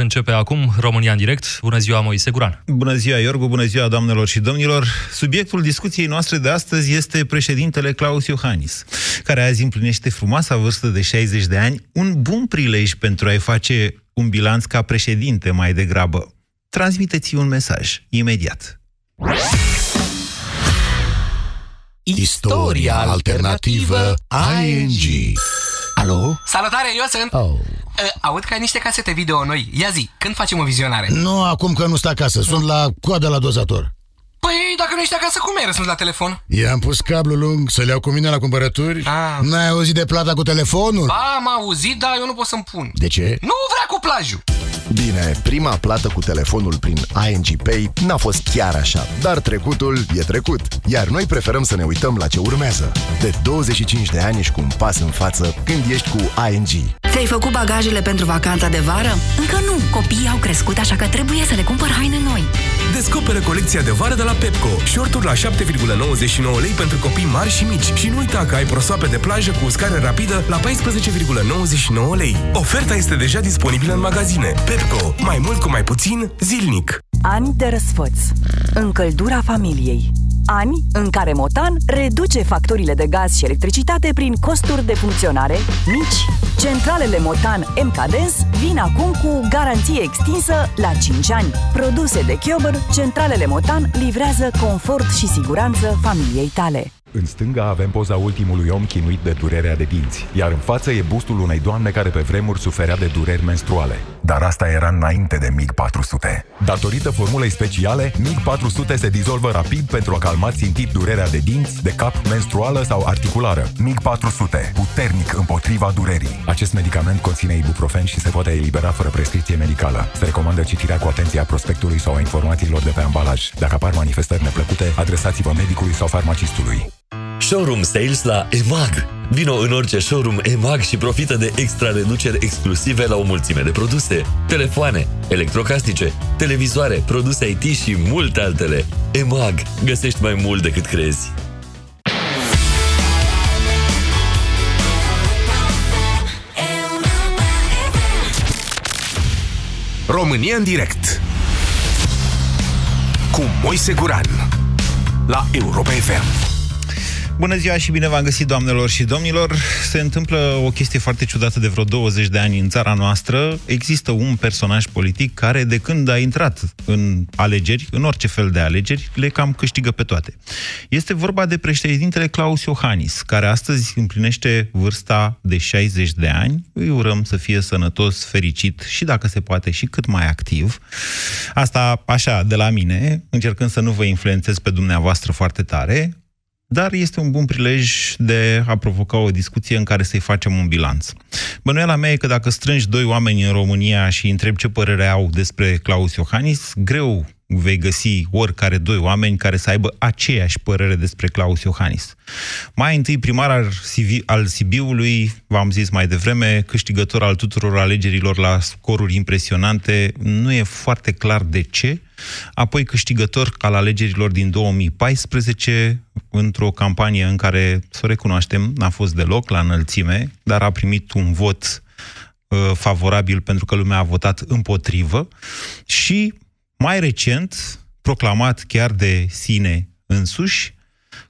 Începe acum România în direct. Bună ziua, Moise Guran. Bună ziua, Iorgu, bună ziua, doamnelor și domnilor. Subiectul discuției noastre de astăzi este președintele Claus Iohannis, care azi împlinește frumoasa vârstă de 60 de ani, un bun prilej pentru a-i face un bilanț ca președinte mai degrabă. Transmiteți un mesaj, imediat. Istoria alternativă ING Alo? Salutare, eu sunt! Oh. Aud că ai niște casete video noi. Ia zi, când facem o vizionare? Nu, acum că nu sta acasă, sunt la coadă la dozator Păi, dacă nu ești acasă, cum ai răspuns la telefon? I-am pus cablu lung să le iau cu mine la cumpărături Ah. N-ai auzit de plata cu telefonul? Ba, am auzit, dar eu nu pot să-mi pun. De ce? Nu vrea cu plajul! Bine, prima plată cu telefonul prin ING Pay n-a fost chiar așa, dar trecutul e trecut. Iar noi preferăm să ne uităm la ce urmează. De 25 de ani ești cu un pas în față când ești cu ING. Ți-ai făcut bagajele pentru vacanța de vară? Încă nu. Copiii au crescut, așa că trebuie să le cumpăr haine noi. Descoperă colecția de vară de la Pepco. Shorturi la 7,99 lei pentru copii mari și mici. Și nu uita că ai prosoape de plajă cu uscare rapidă la 14,99 lei. Oferta este deja disponibilă în magazine. Pepco. Mai mult cu mai puțin, zilnic. Ani de răsfăț. Încăldura familiei. Ani în care Motan reduce facturile de gaz și electricitate prin costuri de funcționare mici. Centralele Motan MKDens vin acum cu garanție extinsă la 5 ani. Produse de Chiober, centralele Motan livrează confort și siguranță familiei tale. În stânga avem poza ultimului om chinuit de durerea de dinți, iar în față e bustul unei doamne care pe vremuri suferea de dureri menstruale. Dar asta era înainte de MiG 400. Datorită formulei speciale, MiG 400 se dizolvă rapid pentru a calma țintit durerea de dinți, de cap, menstruală sau articulară. MiG 400, puternic împotriva durerii. Acest medicament conține ibuprofen și se poate elibera fără prescripție medicală. Se recomandă citirea cu atenție a prospectului sau a informațiilor de pe ambalaj. Dacă apar manifestări neplăcute, adresați-vă medicului sau farmacistului. Showroom Sales la EMAG. Vino în orice showroom EMAG și profită de extra reduceri exclusive la o mulțime de produse. Telefoane, electrocasnice, televizoare, produse IT și multe altele. EMAG. Găsești mai mult decât crezi. România în direct. Cu Moise Guran. La Europa FM. Bună ziua și bine v-am găsit, doamnelor și domnilor. Se întâmplă o chestie foarte ciudată de vreo 20 de ani în țara noastră. Există un personaj politic care, de când a intrat în alegeri, în orice fel de alegeri, le cam câștigă pe toate. Este vorba de președintele Claus Iohannis, care astăzi împlinește vârsta de 60 de ani. Îi urăm să fie sănătos, fericit și, dacă se poate, și cât mai activ. Asta, așa, de la mine, încercând să nu vă influențez pe dumneavoastră foarte tare, dar este un bun prilej de a provoca o discuție în care să-i facem un bilanț. Bănuiala mea e că dacă strângi doi oameni în România și îi întrebi ce părere au despre Claus Iohannis, greu vei găsi oricare doi oameni care să aibă aceeași părere despre Claus Iohannis. Mai întâi, primar al, Sivi, al Sibiului, v-am zis mai devreme, câștigător al tuturor alegerilor la scoruri impresionante, nu e foarte clar de ce, apoi câștigător al alegerilor din 2014, într-o campanie în care, să o recunoaștem, n-a fost deloc la înălțime, dar a primit un vot uh, favorabil pentru că lumea a votat împotrivă și mai recent, proclamat chiar de sine însuși,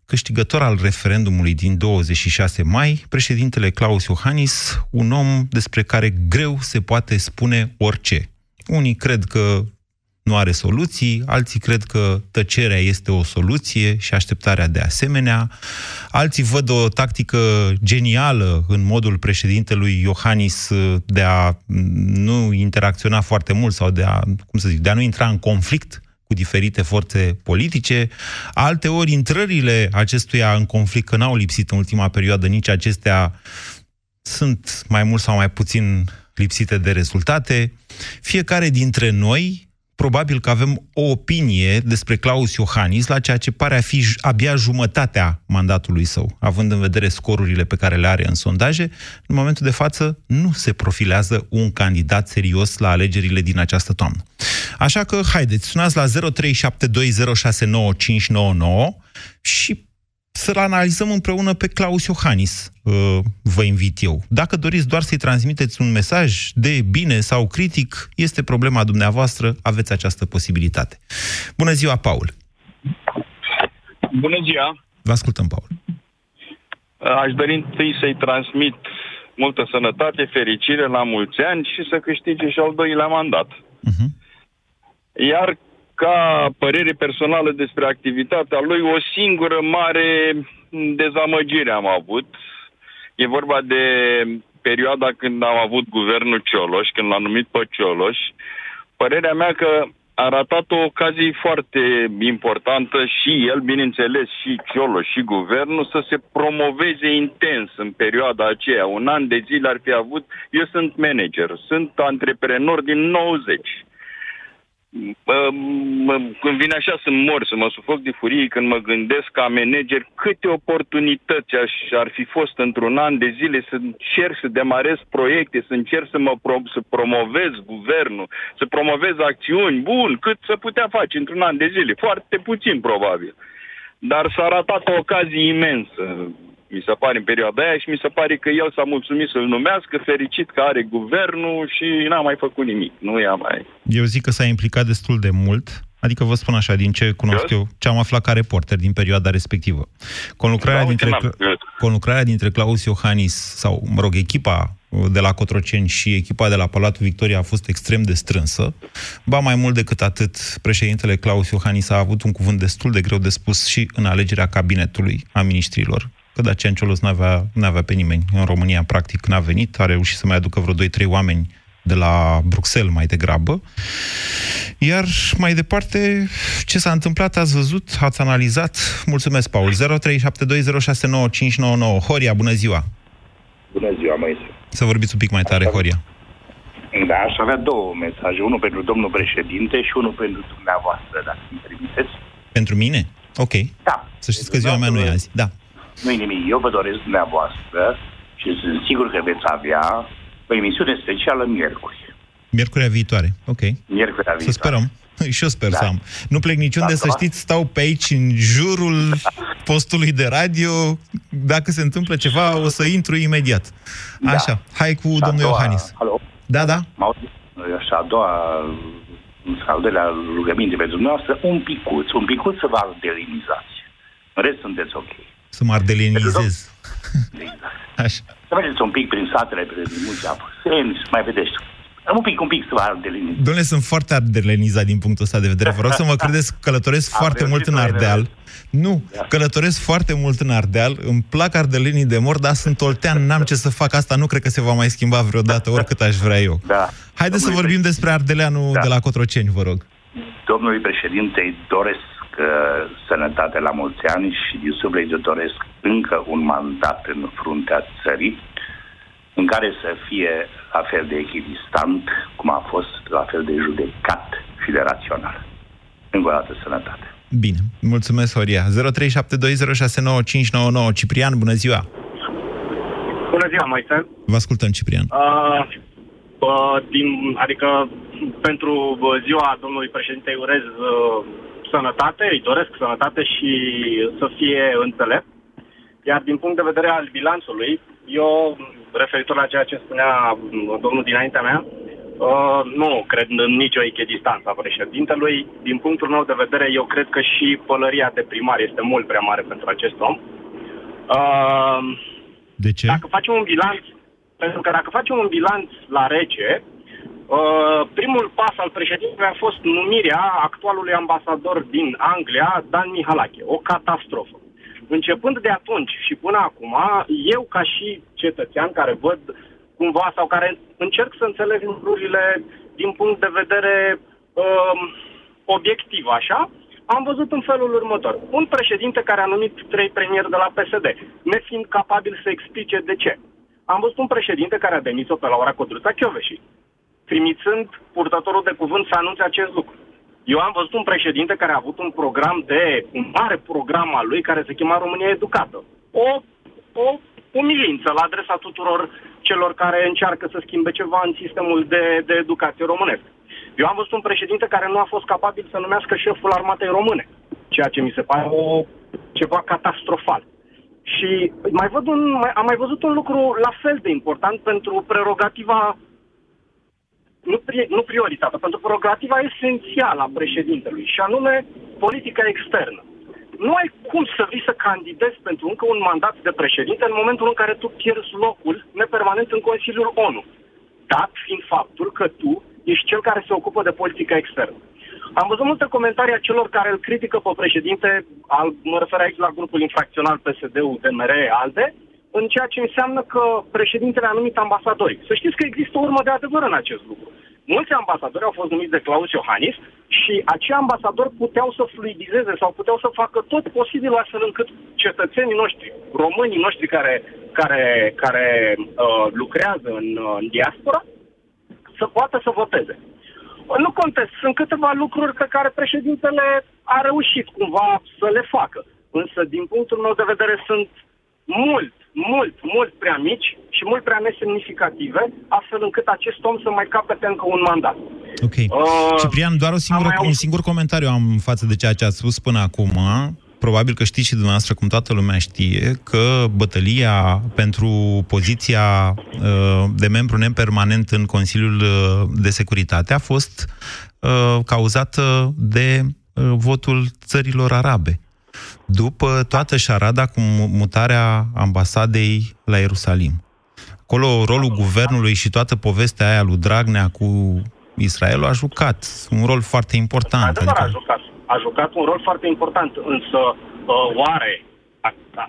câștigător al referendumului din 26 mai, președintele Claus Iohannis, un om despre care greu se poate spune orice. Unii cred că nu are soluții, alții cred că tăcerea este o soluție și așteptarea de asemenea, alții văd o tactică genială în modul președintelui Iohannis de a nu interacționa foarte mult sau de a, cum să zic, de a nu intra în conflict cu diferite forțe politice. Alte ori, intrările acestuia în conflict, că n-au lipsit în ultima perioadă nici acestea, sunt mai mult sau mai puțin lipsite de rezultate. Fiecare dintre noi probabil că avem o opinie despre Claus Iohannis la ceea ce pare a fi abia jumătatea mandatului său, având în vedere scorurile pe care le are în sondaje, în momentul de față nu se profilează un candidat serios la alegerile din această toamnă. Așa că, haideți, sunați la 0372069599 și să-l analizăm împreună pe Claus Iohannis, uh, vă invit eu. Dacă doriți doar să-i transmiteți un mesaj de bine sau critic, este problema dumneavoastră, aveți această posibilitate. Bună ziua, Paul! Bună ziua! Vă ascultăm, Paul. Aș dori întâi să-i transmit multă sănătate, fericire la mulți ani și să câștige și al doilea mandat. Uh-huh. Iar ca părere personală despre activitatea lui, o singură mare dezamăgire am avut. E vorba de perioada când am avut guvernul Cioloș, când l-am numit pe Cioloș. Părerea mea că a ratat o ocazie foarte importantă și el, bineînțeles, și Cioloș și guvernul să se promoveze intens în perioada aceea. Un an de zile ar fi avut... Eu sunt manager, sunt antreprenor din 90 când vine așa să mor, să mă sufoc de furie când mă gândesc ca manager câte oportunități aș, ar fi fost într-un an de zile să încerc să demarez proiecte, să încerc să mă pro, să promovez guvernul, să promovez acțiuni, bun, cât să putea face într-un an de zile, foarte puțin probabil. Dar s-a ratat o ocazie imensă mi se pare, în perioada aia și mi se pare că el s-a mulțumit să-l numească, fericit că are guvernul și n-a mai făcut nimic. Nu i-a mai... Eu zic că s-a implicat destul de mult, adică vă spun așa, din ce cunosc eu, ce am aflat ca reporter din perioada respectivă. Conlucrarea, da, dintre, conlucrarea dintre Claus Iohannis, sau, mă rog, echipa de la Cotroceni și echipa de la Palatul Victoria a fost extrem de strânsă. Ba mai mult decât atât, președintele Claus Iohannis a avut un cuvânt destul de greu de spus și în alegerea cabinetului a ministrilor că Dacian Cioloș n-avea, n-avea pe nimeni. În România, practic, n-a venit, a reușit să mai aducă vreo 2-3 oameni de la Bruxelles mai degrabă. Iar mai departe, ce s-a întâmplat, ați văzut, ați analizat. Mulțumesc, Paul. 0372069599. Horia, bună ziua! Bună ziua, Moise. Să vorbiți un pic mai tare, Horia. Da, aș avea două mesaje. Unul pentru domnul președinte și unul pentru dumneavoastră, dacă îmi permiteți. Pentru mine? Ok. Da. Să știți că ziua mea nu e azi. Da nu-i nimic. Eu vă doresc dumneavoastră și sunt sigur că veți avea o emisiune specială miercuri. Miercurea viitoare, ok. Miercurea viitoare. Să sperăm. Și eu sper da. să am. Nu plec niciunde, da, să știți, stau pe aici, în jurul postului de radio. Dacă se întâmplă ceva, o să intru imediat. Da. Așa, hai cu și domnul doua... Iohannis. Alo? Da, da. Și a doua, al doilea rugăminte pentru dumneavoastră, un picuț, un picuț să vă delinizați. În rest sunteți ok. Să mă ardelenizez. Așa. Să mergeți un pic prin satele, prin mulți apuseni, să mai vedeți un pic, un pic să vă ardelenizez. Domnule, sunt foarte ardelenizat din punctul ăsta de vedere. Vă rog să mă credeți, călătoresc foarte mult în Ardeal. Nu, da. călătoresc foarte mult în Ardeal, îmi plac ardelenii de mor, dar sunt oltean, n-am ce să fac asta, nu cred că se va mai schimba vreodată, oricât aș vrea eu. Da. Haideți să vorbim despre Ardeleanul da. de la Cotroceni, vă rog. Domnului președinte, îi doresc sănătate la mulți ani și din suflet eu doresc încă un mandat în fruntea țării în care să fie la fel de echidistant cum a fost la fel de judecat și de rațional. Încă o dată sănătate. Bine, mulțumesc, Horia. 0372069599 Ciprian, bună ziua! Bună ziua, Moise! Vă ascultăm, Ciprian. Uh, uh, din, adică pentru ziua domnului președinte urez uh, sănătate, îi doresc sănătate și să fie înțelept. Iar din punct de vedere al bilanțului, eu, referitor la ceea ce spunea domnul dinaintea mea, uh, nu cred în nicio echidistanță a președintelui. Din punctul meu de vedere, eu cred că și pălăria de primar este mult prea mare pentru acest om. Uh, de ce? Dacă facem un bilanț, pentru că dacă facem un bilanț la rece, Uh, primul pas al președintelui a fost numirea actualului ambasador din Anglia, Dan Mihalache. O catastrofă. Începând de atunci și până acum, eu ca și cetățean care văd cumva sau care încerc să înțeleg lucrurile din punct de vedere uh, obiectiv, așa, am văzut în felul următor. Un președinte care a numit trei premieri de la PSD, nefiind capabil să explice de ce. Am văzut un președinte care a demis-o pe Laura Codruța Chioveși trimițând purtătorul de cuvânt să anunțe acest lucru. Eu am văzut un președinte care a avut un program de, un mare program al lui care se chema România Educată. O, o umilință la adresa tuturor celor care încearcă să schimbe ceva în sistemul de, de educație românesc. Eu am văzut un președinte care nu a fost capabil să numească șeful armatei române, ceea ce mi se pare o ceva catastrofal. Și mai văd un, mai, am mai văzut un lucru la fel de important pentru prerogativa nu, pri, nu prioritatea, pentru prerogativa esențială a președintelui, și anume politica externă. Nu ai cum să vii să candidezi pentru încă un mandat de președinte în momentul în care tu pierzi locul nepermanent în Consiliul ONU, dat fiind faptul că tu ești cel care se ocupă de politica externă. Am văzut multe comentarii a celor care îl critică pe președinte, al, mă refer aici la grupul infracțional PSD-ul, DMR, ALDE, în ceea ce înseamnă că președintele a numit ambasadori. Să știți că există o urmă de adevăr în acest lucru. Mulți ambasadori au fost numiți de Claus Iohannis și acei ambasadori puteau să fluidizeze sau puteau să facă tot posibilul astfel încât cetățenii noștri, românii noștri care, care, care uh, lucrează în, uh, în diaspora, să poată să voteze. Nu contest, sunt câteva lucruri pe care președintele a reușit cumva să le facă. Însă, din punctul meu de vedere, sunt mult, mult, mult prea mici și mult prea nesemnificative, astfel încât acest om să mai capete încă un mandat. Ok. Uh, Ciprian, doar o singură, un singur comentariu am față de ceea ce ați spus până acum. Probabil că știți și dumneavoastră, cum toată lumea știe, că bătălia pentru poziția uh, de membru nepermanent în Consiliul uh, de Securitate a fost uh, cauzată de uh, votul țărilor arabe după toată șarada cu mutarea ambasadei la Ierusalim. Acolo rolul guvernului și toată povestea aia lui Dragnea cu Israel a jucat un rol foarte important. Adevăr, adică... a, jucat, a jucat un rol foarte important, însă uh, oare, a, a,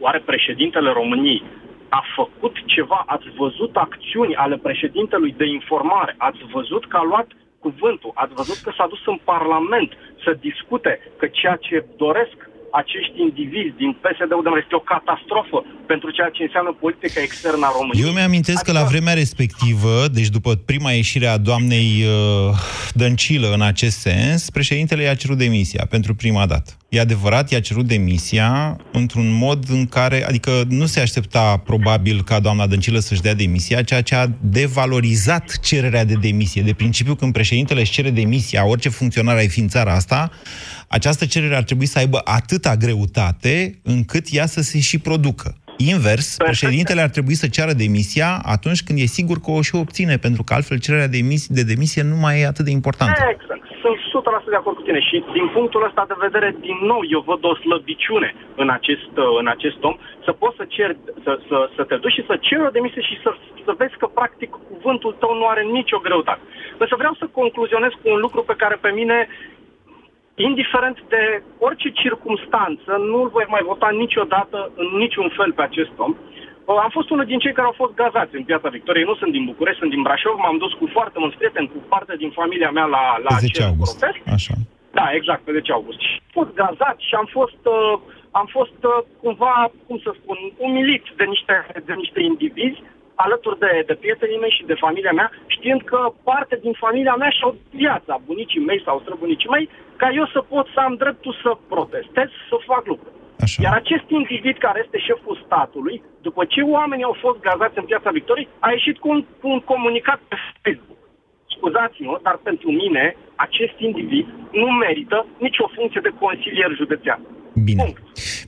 oare președintele României a făcut ceva? Ați văzut acțiuni ale președintelui de informare? Ați văzut că a luat cuvântul? Ați văzut că s-a dus în Parlament să discute că ceea ce doresc acești indivizi din PSD-ul de este o catastrofă pentru ceea ce înseamnă politica externă a României. Eu mi-amintesc adică... că la adică- vremea respectivă, deci după prima ieșire a doamnei uh, Dăncilă în acest sens, președintele i-a cerut demisia pentru prima dată. E adevărat, i-a cerut demisia într-un mod în care, adică nu se aștepta probabil ca doamna Dăncilă să-și dea demisia, ceea ce a devalorizat cererea de demisie. De principiu, când președintele își cere demisia, orice funcționar ai fi în țara asta, această cerere ar trebui să aibă atâta greutate încât ea să se și producă. Invers, Perfect. președintele ar trebui să ceară demisia atunci când e sigur că o și obține, pentru că altfel cererea de, emis- de demisie nu mai e atât de importantă. Exact. Sunt 100% de acord cu tine și din punctul ăsta de vedere, din nou, eu văd o slăbiciune în acest, în acest om, să poți să, cer, să, să, să te duci și să ceri o demisie și să, să vezi că, practic, cuvântul tău nu are nicio greutate. Însă vreau să concluzionez cu un lucru pe care pe mine indiferent de orice circumstanță, nu voi mai vota niciodată în niciun fel pe acest om. Am fost unul din cei care au fost gazați în Piața Victoriei. Nu sunt din București, sunt din Brașov. M-am dus cu foarte mulți prieteni, cu parte din familia mea la, la 10 acest august. protest. Așa. Da, exact, pe 10 august. Și am fost gazat și am fost, uh, am fost uh, cumva, cum să spun, umilit de niște, de niște indivizi alături de, de prietenii mei și de familia mea, știind că parte din familia mea și-au viața, bunicii mei sau străbunicii mei, ca eu să pot să am dreptul să protestez, să fac lucruri. Așa. Iar acest individ care este șeful statului, după ce oamenii au fost gazați în Piața Victoriei, a ieșit cu un, cu un comunicat pe Facebook. Scuzați-mă, dar pentru mine acest individ nu merită nicio funcție de consilier județean. Bine. Punct.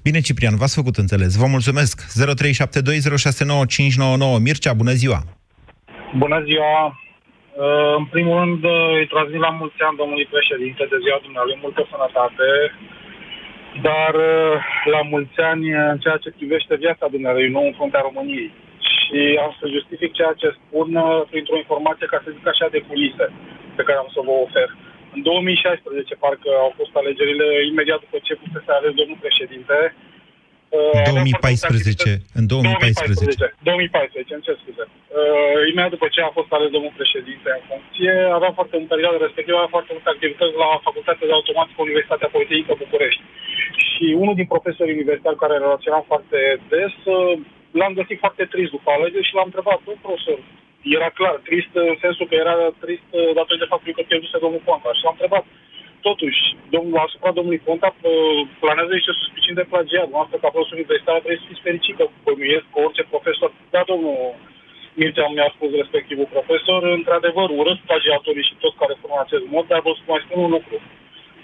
Bine, Ciprian, v-ați făcut înțeles. Vă mulțumesc. 0372069599. Mircea, bună ziua! Bună ziua! Uh, în primul rând, uh, îi transmit la mulți ani domnului președinte de ziua dumneavoastră, multă sănătate, dar uh, la mulți ani în ceea ce privește viața dumneavoastră, nu în fruntea României. Și am să justific ceea ce spun printr-o informație, ca să zic așa, de culise, pe care am să vă ofer. În 2016, parcă au fost alegerile imediat după ce fusese ales domnul președinte. În 2014. În 2014. 2014, în ce scuze. Uh, imediat după ce a fost ales domnul președinte în funcție, avea foarte în perioada respectivă avea foarte multe activități la Facultatea de Automatică Universitatea Politehnică București. Și unul din profesorii universitari care relaționam foarte des, uh, l-am găsit foarte trist după alegeri și l-am întrebat, nu, profesor, era clar, trist în sensul că era trist uh, datorită faptului că pierduse domnul Ponta. Și l-am întrebat, totuși, domnul, asupra domnului Ponta uh, planează niște suspiciuni de plagiat. Noastră, ca profesor universitar, trebuie să fiți fericit că bănuiesc că orice profesor, da, domnul Mircea mi-a spus respectivul profesor, într-adevăr, urăsc plagiatorii și toți care spun în acest mod, dar vă mai spun un lucru.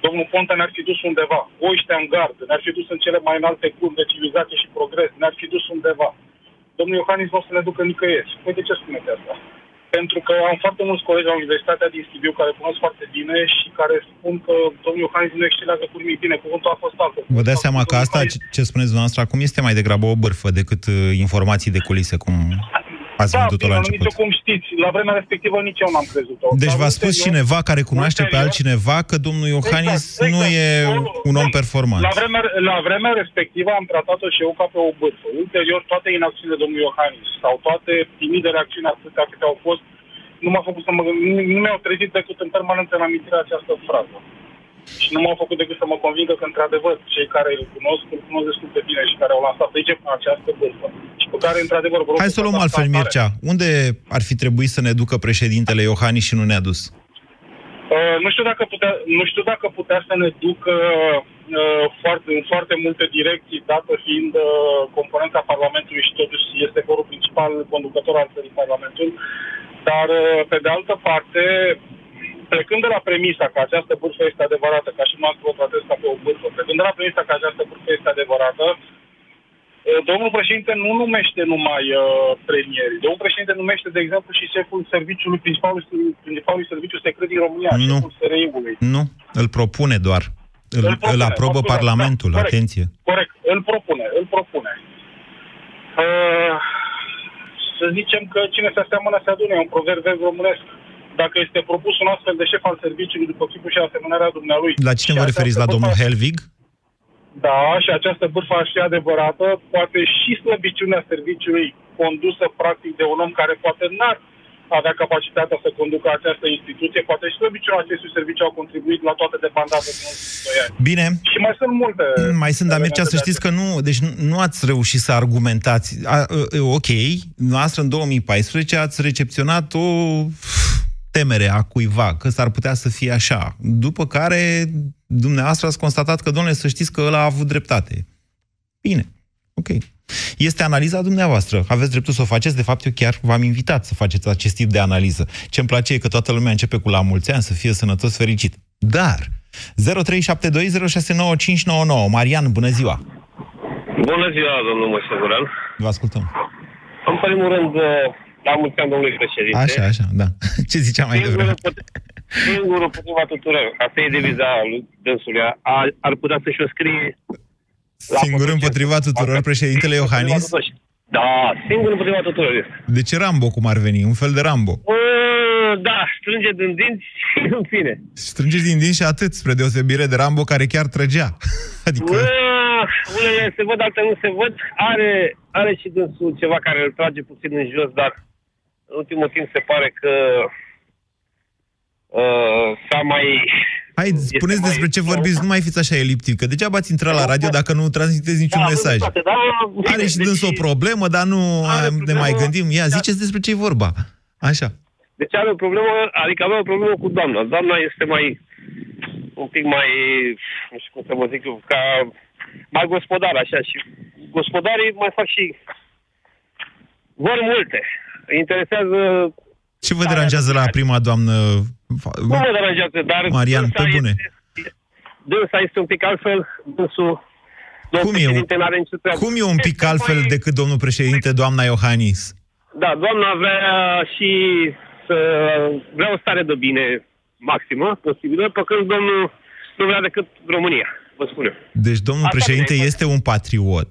domnul Ponta ne-ar fi dus undeva, oiștea în gard, ne-ar fi dus în cele mai înalte curve de civilizație și progres, ne-ar fi dus undeva. Domnul Iohannis nu o să ne ducă nicăieri. Păi de ce spuneți asta? Pentru că am foarte mulți colegi la Universitatea din Sibiu care cunosc foarte bine și care spun că domnul Iohannis nu excelează cu nimic bine, cuvântul a fost altul. Vă dați seama că asta, ce- ce spuneți dumneavoastră acum, este mai degrabă o bârfă decât uh, informații de culise, cum ați Da, vândut-o la bine, început. nici cum știți, la vremea respectivă nici eu n-am crezut-o. Deci Dar v-a spus ulterior- cineva care cunoaște pe ulterior- altcineva că domnul Iohannis Exact, nu exact. e un om performant. La vremea, la vremea respectivă am tratat-o și eu ca pe o bârfă. Ulterior, toate inacțiunile domnului Iohannis sau toate timidele acțiuni atâtea câte au fost, nu m-a făcut să mă gând- nu, nu mi-au trezit decât în permanență în amintirea această frază. Și nu m-au făcut decât să mă convingă că, într-adevăr, cei care îl cunosc, îl cunosc destul de bine și care au lansat lege pe această bârfă. Și pe care, într-adevăr, vă rog Hai să o luăm faceți altfel, asta Mircea. Unde ar fi trebuit să ne ducă președintele Iohannis și nu ne-a dus? Uh, nu, știu dacă putea, nu știu dacă putea să ne ducă uh, foarte, în foarte multe direcții, dată fiind uh, componența Parlamentului și totuși este corul principal conducător al țării Parlamentul. Dar, uh, pe de altă parte, plecând de la premisa că această bursă este adevărată, ca și noastră o tratez ca pe o bursă, plecând de la premisa că această bursă este adevărată, uh, domnul președinte nu numește numai uh, premierii. Domnul președinte numește, de exemplu, și șeful serviciului, principalul, principalului serviciu secret din România, Nu. șeful SRI-ului. Nu, îl propune doar. Îl, Îl propune, îl aprobă propune, Parlamentul, da, corect. atenție. Corect, îl propune, îl propune. Uh, să zicem că cine se aseamănă se adună, e un proverb vechi românesc. Dacă este propus un astfel de șef al serviciului după chipul și asemănarea dumnealui... La cine și vă această referiți? La bârfă- domnul Helvig? Da, și această bârfă aș fi adevărată, poate și slăbiciunea serviciului condusă practic de un om care poate n-ar avea capacitatea să conducă această instituție, poate și slăbiciunea acestui serviciu a contribuit la toate depandate din ultimii doi ani. Bine. Și mai sunt multe... Mai sunt, dar Mircea, să știți că nu, deci nu, nu ați reușit să argumentați. A, a, ok, noastră în 2014 ați recepționat o temere a cuiva, că s-ar putea să fie așa. După care dumneavoastră ați constatat că, domnule, să știți că ăla a avut dreptate. Bine, ok. Este analiza dumneavoastră. Aveți dreptul să o faceți. De fapt, eu chiar v-am invitat să faceți acest tip de analiză. Ce-mi place e că toată lumea începe cu la mulți ani, să fie sănătos, fericit. Dar, 0372069599. Marian, bună ziua! Bună ziua, domnul Mășeguran. Vă ascultăm. În primul rând, la mulți ani, domnului președinte. Așa, așa, da. Ce ziceam mai devreme? Singurul, pot- singurul potriva tuturor. Asta e deviza lui dânsului. Ar, ar putea să-și o scrie... la Singur împotriva tuturor președintele Iohannis? Da, singur împotriva tuturor. este. De ce Rambo, cum ar veni? Un fel de Rambo. Bă, da, strânge din dinți și în fine. Strângeți din dinți și atât, spre deosebire de Rambo care chiar trăgea. Adică... Bă, unele se văd, altele nu se văd. Are, are și dânsul ceva care îl trage puțin în jos, dar în ultimul timp se pare că uh, s-a mai... Hai, spuneți mai- despre ce vorbiți, nu mai fiți așa eliptic, că degeaba ați intrat la radio dacă nu transmiteți niciun Da, mesaj. da, da, Are și deci- dâns o problemă, dar nu Are ne mai problemă- gândim. Ia, ziceți despre ce e vorba. Așa. Deci are o problemă, adică avea o problemă cu doamna. Doamna este mai, un pic mai, nu știu cum să vă zic eu, ca mai gospodar, așa, și gospodarii mai fac și, vor multe. Îi Interesează, Ce vă deranjează la prima doamnă? nu mă deranjează, dar Marian, dânsa pe bune. Este, dânsa este un pic altfel, dânsul, domnul Cum e, un, președinte n-are nicio treabă. cum e un pic altfel decât domnul președinte, doamna Iohannis? Da, doamna vrea și să vrea o stare de bine maximă, posibilă, pe când domnul nu vrea decât România, vă spun eu. Deci domnul Asta președinte bine. este un patriot.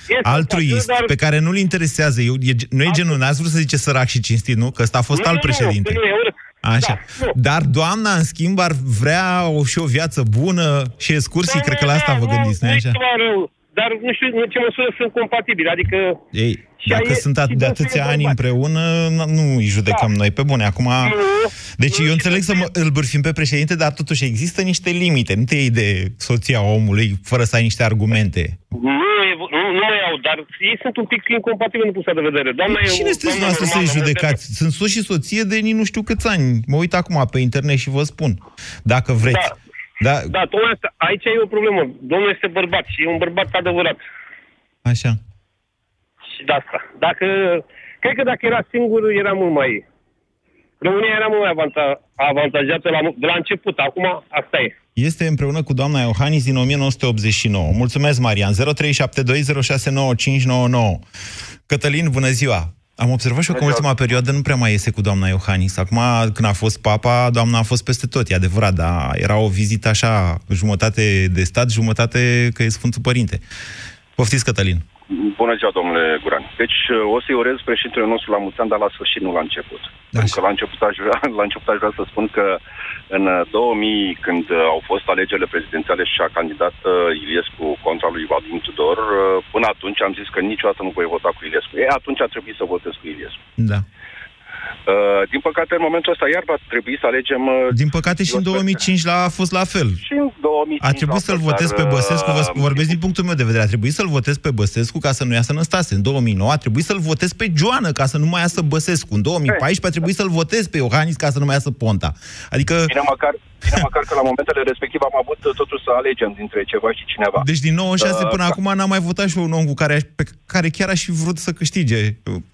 Este altruist, dar- pe care nu-l interesează. Eu, e, nu e genul, n-ați vrut să zice sărac și cinstit, nu? Că ăsta a fost Nu, alt nu, nu, președinte. că nu e urât. Așa. Da, nu. Dar doamna, în schimb, ar vrea o, și o viață bună și excursii, cred că la asta vă gândiți, nu nu e așa? ceva rău, dar nu știu în ce măsură sunt compatibili, adică Ei, dacă e- sunt at- și de dânsul atâția e ani bărbat. împreună, n- nu îi judecăm noi pe bune. Acum, deci eu înțeleg să mă, îl bârfim pe președinte, dar totuși există niște limite. Nu te iei de soția omului fără să ai niște argumente. nu, e, nu, nu mă iau, dar ei sunt un pic incompatibili din punctul de vedere. Doamna e Cine o sunteți doamnă noastră să-i normală, judecați? Sunt soț și soție de nici nu știu câți ani. Mă uit acum pe internet și vă spun, dacă vreți. Da. Da, tocmai asta. Aici e o problemă. Domnul este bărbat și e un bărbat adevărat. Așa. Și de asta. Dacă, cred că dacă era singur, era mult mai... România era mult mai avanta, avantajată la, de la început. Acum, asta e. Este împreună cu doamna Iohannis din 1989. Mulțumesc, Marian. 0372069599. Cătălin, bună ziua! Am observat și eu că în ultima perioadă nu prea mai iese cu doamna Iohannis. Acum, când a fost papa, doamna a fost peste tot, e adevărat, dar era o vizită așa, jumătate de stat, jumătate că e Sfântul Părinte. Poftiți, Cătălin. Bună ziua, domnule Guran. Deci o să-i urez președintele nostru la mulți ani, dar la sfârșit, nu la început. Da. Pentru că la început, aș vrea, la început aș vrea să spun că în 2000, când au fost alegerile prezidențiale și a candidat uh, Iliescu contra lui Vladimir Tudor, uh, până atunci am zis că niciodată nu voi vota cu Iliescu. E, atunci a trebuit să votez cu Iliescu. Da. Uh, din păcate, în momentul ăsta, iar va trebui să alegem... Uh, din păcate și în 2005 la, a fost la fel. Și în 2005 A trebuit să-l votez dar, pe Băsescu, vă uh, vorbesc din punctul meu de vedere, a trebuit să-l votez pe Băsescu ca să nu iasă Năstase. În 2009 a trebuit să-l votez pe Joană ca să nu mai iasă Băsescu. În 2014 a trebuit să-l votez pe Iohannis ca să nu mai iasă Ponta. Adică... Bine, măcar, bine, măcar că la momentele respective am avut uh, totuși să alegem dintre ceva și cineva. Deci din 96 Uh, până da. acum n-am mai votat și eu un om cu care, aș- pe care chiar aș fi vrut să câștige.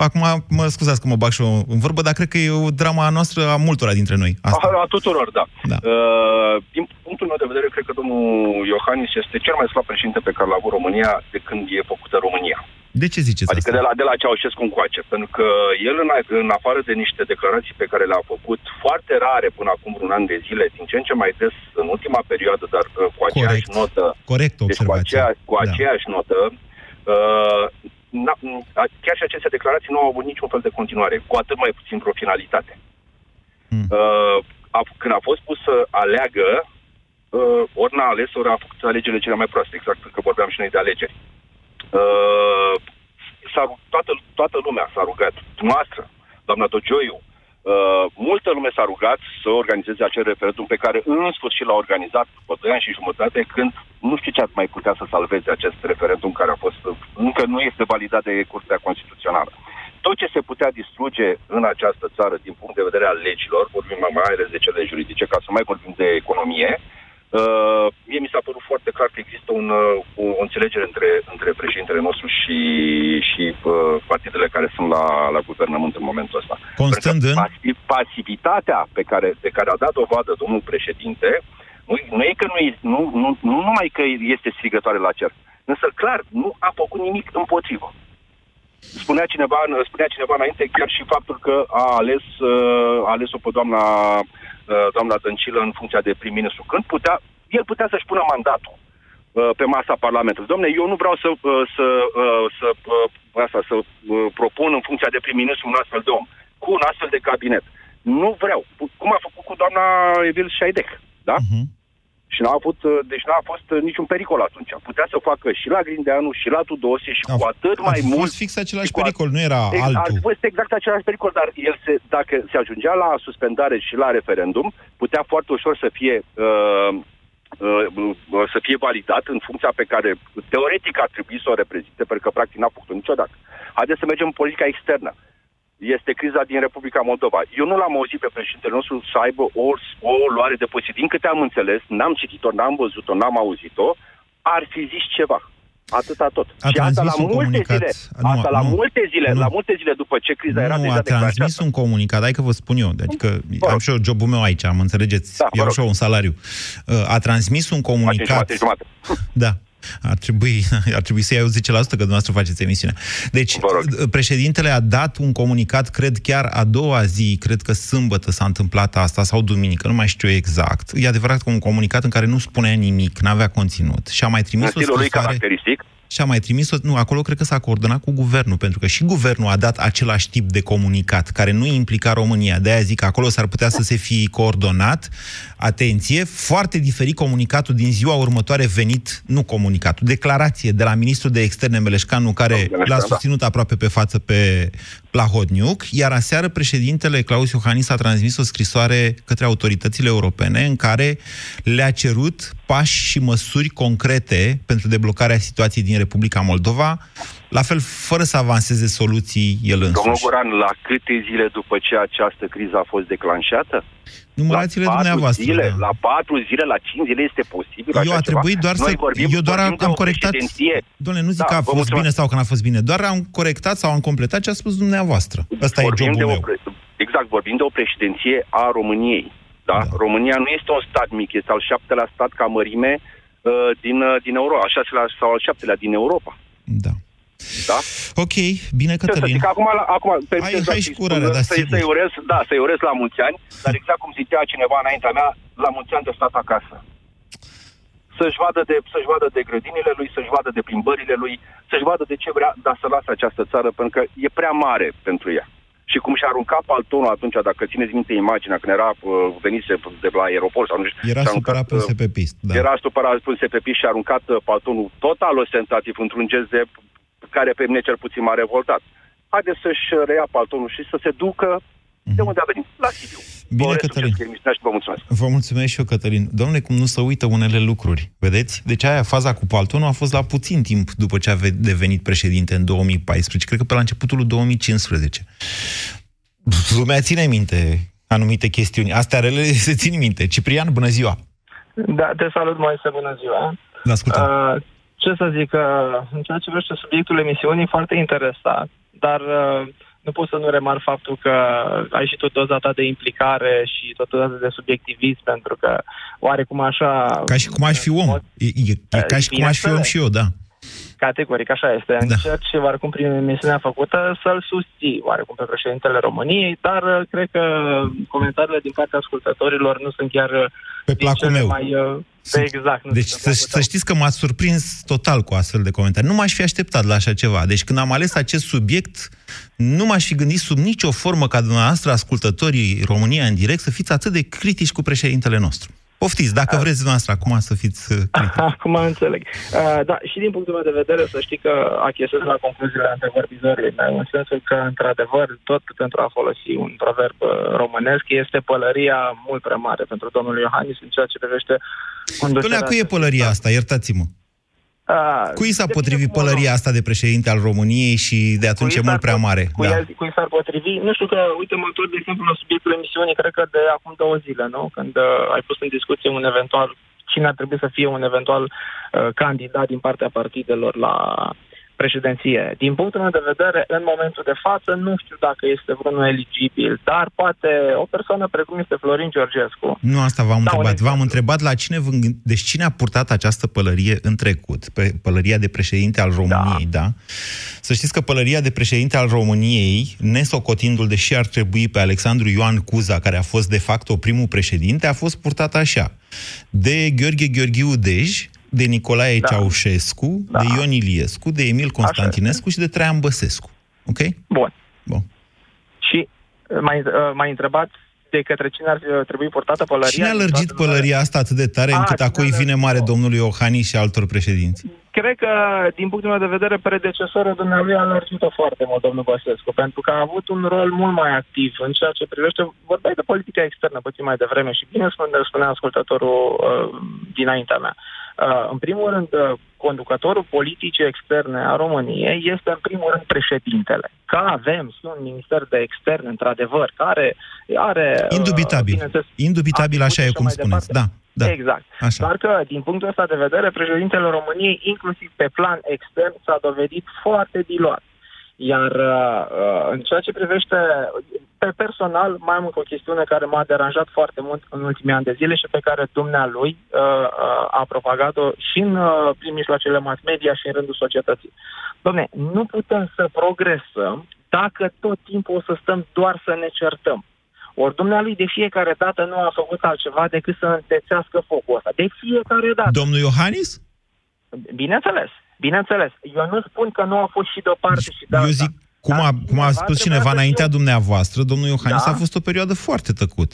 Acum, mă scuzați că mă bag și eu în vorbă, dar cred că e o drama noastră a multora dintre noi. Asta. A, a tuturor, da. Da. Uh, din punctul meu de vedere, cred că domnul Iohannis este cel mai slab președinte pe care l-a avut România de când e făcută România. De ce ziceți Adică asta? de la, de la Ceaușescu încoace. Pentru că el, în, în afară de niște declarații pe care le-a făcut foarte rare până acum un an de zile, din ce în ce mai des în ultima perioadă, dar uh, cu aceeași Corect. notă, Corect deci cu, observație. aceea, cu Da. aceeași notă, uh, n-a- a- chiar și aceste declarații nu au avut niciun fel de continuare, cu atât mai puțin vreo finalitate. Hmm. Uh, a, când a fost pus să aleagă, uh, ori n-a ales, ori a făcut alegerile cele mai proaste, exact că vorbeam și noi de alegeri. Uh, s-a, ru- toată, toată lumea s-a rugat, dumneavoastră, doamna Dogioiu, uh, multă lume s-a rugat să organizeze acel referendum pe care în sfârșit l-a organizat după 2 ani și jumătate, când nu știu ce ar mai putea să salveze acest referendum care a fost, încă nu este validat de Curtea Constituțională. Tot ce se putea distruge în această țară din punct de vedere al legilor, vorbim mai ales de cele juridice, ca să mai vorbim de economie, Uh, mie mi s-a părut foarte clar că există un, uh, o, o înțelegere între, între președintele nostru și, și uh, partidele care sunt la, la guvernământ în momentul ăsta. Constând în... Pasiv, pasivitatea pe care, de care a dat dovadă domnul președinte, nu, nu e că nu, e, nu, nu, nu numai că este strigătoare la cer, însă clar, nu a făcut nimic împotrivă. Spunea cineva, spunea cineva înainte chiar și faptul că a ales, uh, a ales-o pe doamna, uh, doamna Dăncilă în funcția de prim-ministru. Când putea, el putea să-și pună mandatul uh, pe masa Parlamentului. Domne, eu nu vreau să, uh, să, uh, să, uh, asta, să uh, propun în funcția de prim-ministru un astfel de om, cu un astfel de cabinet. Nu vreau. Cum a făcut cu doamna Evil Șaidec, da? Mhm. Și n-a avut, uh, deci n-a fost uh, niciun pericol atunci. Putea să o facă și la Grindeanu, și la Tudosie, și cu atât mai a mult. fost fix același și cu pericol, nu era Ex- altul. A fost exact același pericol, dar el se, dacă se ajungea la suspendare și la referendum, putea foarte ușor să fie uh, uh, să fie validat în funcția pe care teoretic ar trebui să o reprezinte, pentru că practic n-a făcut-o niciodată. Haideți să mergem în politica externă. Este criza din Republica Moldova. Eu nu l-am auzit pe președintele nostru să aibă o, o luare de poziție. Din câte am înțeles, n-am citit-o, n-am văzut-o, n-am auzit-o, ar fi zis ceva. Atâta tot. A și asta la transmis un multe comunicat. zile. Nu, asta la nu. multe zile, Nu. la multe zile după ce criza era nu, deja a transmis declanșată. un comunicat, hai că vă spun eu, adică am și eu jobul meu aici, am înțelegeți, Da, eu vă am rog. și eu un salariu. Uh, A transmis un comunicat... jumate, jumate. Da. Ar trebui, ar trebui să iau 10% că dumneavoastră faceți emisiunea. Deci, președintele a dat un comunicat, cred chiar a doua zi, cred că sâmbătă s-a întâmplat asta, sau duminică, nu mai știu exact. E adevărat că un comunicat în care nu spunea nimic, n-avea conținut. Și a mai În trimis o stilul lui scrisoare... caracteristic. Și a mai trimis-o, nu, acolo cred că s-a coordonat cu guvernul, pentru că și guvernul a dat același tip de comunicat, care nu implica România. De-aia zic că acolo s-ar putea să se fi coordonat. Atenție, foarte diferit comunicatul din ziua următoare venit, nu comunicatul, declarație de la ministrul de externe Meleșcanu, care l-a susținut aproape pe față pe Plahodniuc, iar aseară președintele Claus Iohannis a transmis o scrisoare către autoritățile europene în care le-a cerut pași și măsuri concrete pentru deblocarea situației din Republica Moldova, la fel fără să avanseze soluții el Domnul însuși. Goran, la câte zile după ce această criză a fost declanșată? Numărați-le la patru dumneavoastră, Zile, da. La patru zile, la cinci zile este posibil Eu așa a trebuit ceva? doar Noi să... Vorbim, eu doar am, vorbim de am o corectat... președinție. Doamne, nu zic Da, că a vă fost mulțumesc. bine sau că n-a fost bine, doar am corectat sau am completat ce a spus dumneavoastră. Ăsta e Vorbim jobul de o meu. pre- Exact, vorbim de o președinție a României. Da? da? România nu este un stat mic, este al șaptelea stat ca mărime uh, din, uh, din Europa, al șaselea sau al șaptelea din Europa. Da. Da? Ok, bine, Cătălin. Ce să zic, acum, acum hai, hai și cu urare, da, să-i, să urez, da, să-i urez la mulți ani, dar exact cum zicea cineva înaintea mea, la mulți ani de stat acasă. Să-și vadă, de, să-și vadă de grădinile lui, să-și vadă de plimbările lui, să-și vadă de ce vrea, dar să lasă această țară, pentru că e prea mare pentru ea și cum și-a aruncat paltonul atunci, dacă țineți minte imaginea, când era uh, venise de la aeroport sau nu știu... Era supărat pe uh, pe pist, da. Era supărat pe pe pist și a aruncat uh, paltonul total ostentativ într-un gest de care pe mine cel puțin m-a revoltat. Haideți să-și reia paltonul și să se ducă mm-hmm. de unde a venit, la Sibiu. Bine, Cătălin. vă mulțumesc. Vă mulțumesc și eu, Cătălin. Domnule, cum nu se uită unele lucruri, vedeți? Deci aia, faza cu paltonul a fost la puțin timp după ce a devenit președinte în 2014, cred că pe la începutul 2015. Lumea ține minte anumite chestiuni. Astea rele se țin minte. Ciprian, bună ziua! Da, te salut, Moise, bună ziua! Vă ascultăm. Uh, ce să zic, uh, în ceea ce vrește subiectul emisiunii, foarte interesat, dar uh, nu pot să nu remar faptul că ai și tot doza ta de implicare și tot doza de subiectivism, pentru că oarecum așa... Ca și cum aș fi om. E, e, e ca și cum aș fi om și eu, da. Categoric, așa este. Da. Încerci, oarecum, prin emisiunea făcută, să-l susții, oarecum, pe președintele României, dar uh, cred că comentariile din partea ascultătorilor nu sunt chiar uh, pe placul meu. Mai, uh, sunt... exact. Nu deci să, să știți că m-ați surprins total cu astfel de comentarii. Nu m-aș fi așteptat la așa ceva. Deci când am ales acest subiect, nu m-aș fi gândit sub nicio formă ca dumneavoastră, ascultătorii România în direct, să fiți atât de critici cu președintele nostru. Poftiți, dacă uh, vreți dumneavoastră acum să fiți uh, critic. Acum înțeleg. Uh, da, și din punctul meu de vedere, să știi că achesez la concluziile antevorbitorii meu, în sensul că, într-adevăr, tot pentru a folosi un proverb uh, românesc, este pălăria mult prea mare pentru domnul Iohannis în ceea ce privește conducerea... Până cu e pălăria asta, iertați-mă. Uh, Cui s-a potrivit pălăria asta de președinte al României și de atunci e mult prea mare? Cui, da. cui s-ar potrivi? Nu știu că, uite, mă tot, de exemplu, la subiectul emisiunii, cred că de acum două zile, nu? Când uh, ai pus în discuție un eventual, cine ar trebui să fie un eventual uh, candidat din partea partidelor la președinție. Din punctul meu de vedere, în momentul de față, nu știu dacă este vreunul eligibil, dar poate o persoană precum este Florin Georgescu. Nu asta v-am da, întrebat. V-am întrebat la cine vă... Deci cine a purtat această pălărie în trecut? Pe pălăria de președinte al României, da. da? Să știți că pălăria de președinte al României, nesocotindu-l, deși ar trebui pe Alexandru Ioan Cuza, care a fost de fapt primul președinte, a fost purtat așa. De Gheorghe Gheorghiu Dej, de Nicolae da. Ceaușescu, da. de Ion Iliescu, de Emil Constantinescu și de Traian Băsescu. Ok? Bun. Bun. Și uh, mai, uh, mai întrebat de către cine ar uh, trebui purtată pălăria? Cine a lărgit pălăria asta atât de tare a, încât acum vine mare domnului Iohannis și altor președinți? Cred că, din punctul meu de vedere, predecesorul dumnealui a lărgit-o foarte mult, domnul Băsescu, pentru că a avut un rol mult mai activ în ceea ce privește, vorbeai de politica externă puțin mai devreme și bine spune, spunea ascultătorul uh, dinaintea mea. Uh, în primul rând, uh, conducătorul politicii externe a României este în primul rând președintele. Că avem și un minister de externe, într-adevăr, care are... Uh, Indubitabil. Indubitabil, așa e cum spuneți. Da. Da. Exact. Așa. Dar că, din punctul ăsta de vedere, președintele României, inclusiv pe plan extern, s-a dovedit foarte diluat. Iar uh, uh, în ceea ce privește pe personal, mai am o chestiune care m-a deranjat foarte mult în ultimii ani de zile și pe care dumnealui uh, uh, a propagat-o și în, uh, prin mijloacele mass media și în rândul societății. Domne, nu putem să progresăm dacă tot timpul o să stăm doar să ne certăm. Ori dumnealui de fiecare dată nu a făcut altceva decât să întețească focul ăsta. De fiecare dată. Domnul Iohannis? Bineînțeles. Bineînțeles, eu nu spun că nu a fost și de o parte și de alta. Eu zic, cum a, cum a spus cineva înaintea dumneavoastră, domnul Iohannis da? a fost o perioadă foarte tăcut.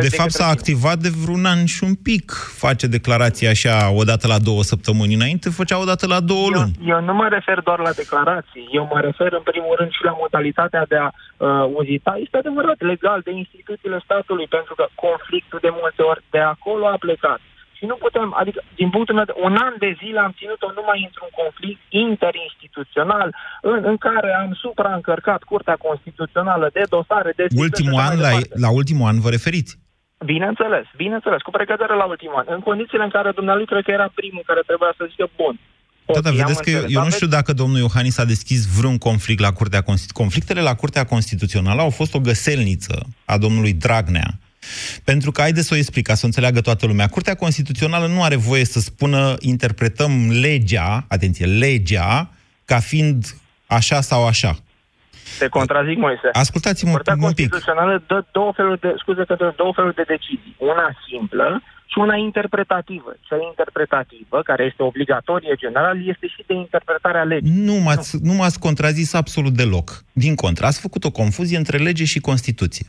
De, de fapt, s-a activat de vreun an și un pic. Face declarația așa o dată la două săptămâni înainte, făcea o dată la două eu, luni. Eu nu mă refer doar la declarații. Eu mă refer, în primul rând, și la modalitatea de a uh, uzita. Este adevărat legal de instituțiile statului, pentru că conflictul de multe ori de acolo a plecat. Și nu putem, adică, din punctul meu de un an de zile am ținut-o numai într-un conflict interinstituțional în, în care am supraîncărcat Curtea Constituțională de dosare, de... Ultimul an, la, la ultimul an vă referiți? Bineînțeles, bineînțeles, cu precădere la ultimul an. În condițiile în care dumnealui cred că era primul care trebuia să zică, bun, da, da, vedeți că eu, eu nu știu dacă domnul Iohannis a deschis vreun conflict la Curtea Constituțională. Conflictele la Curtea Constituțională au fost o găselniță a domnului Dragnea, Pentru că, haideți să o explic, ca să o înțeleagă toată lumea. Curtea Constituțională nu are voie să spună interpretăm legea, atenție, legea, ca fiind așa sau așa. Te contrazic, Moise. Ascultați-mă Curtea un pic. Constituțională dă două feluri de, scuze că dă două feluri de decizii. Una simplă și una interpretativă. Cea interpretativă, care este obligatorie general, este și de interpretarea legii. Nu m-ați, nu m-ați contrazis absolut deloc. Din contră, ați făcut o confuzie între lege și Constituție.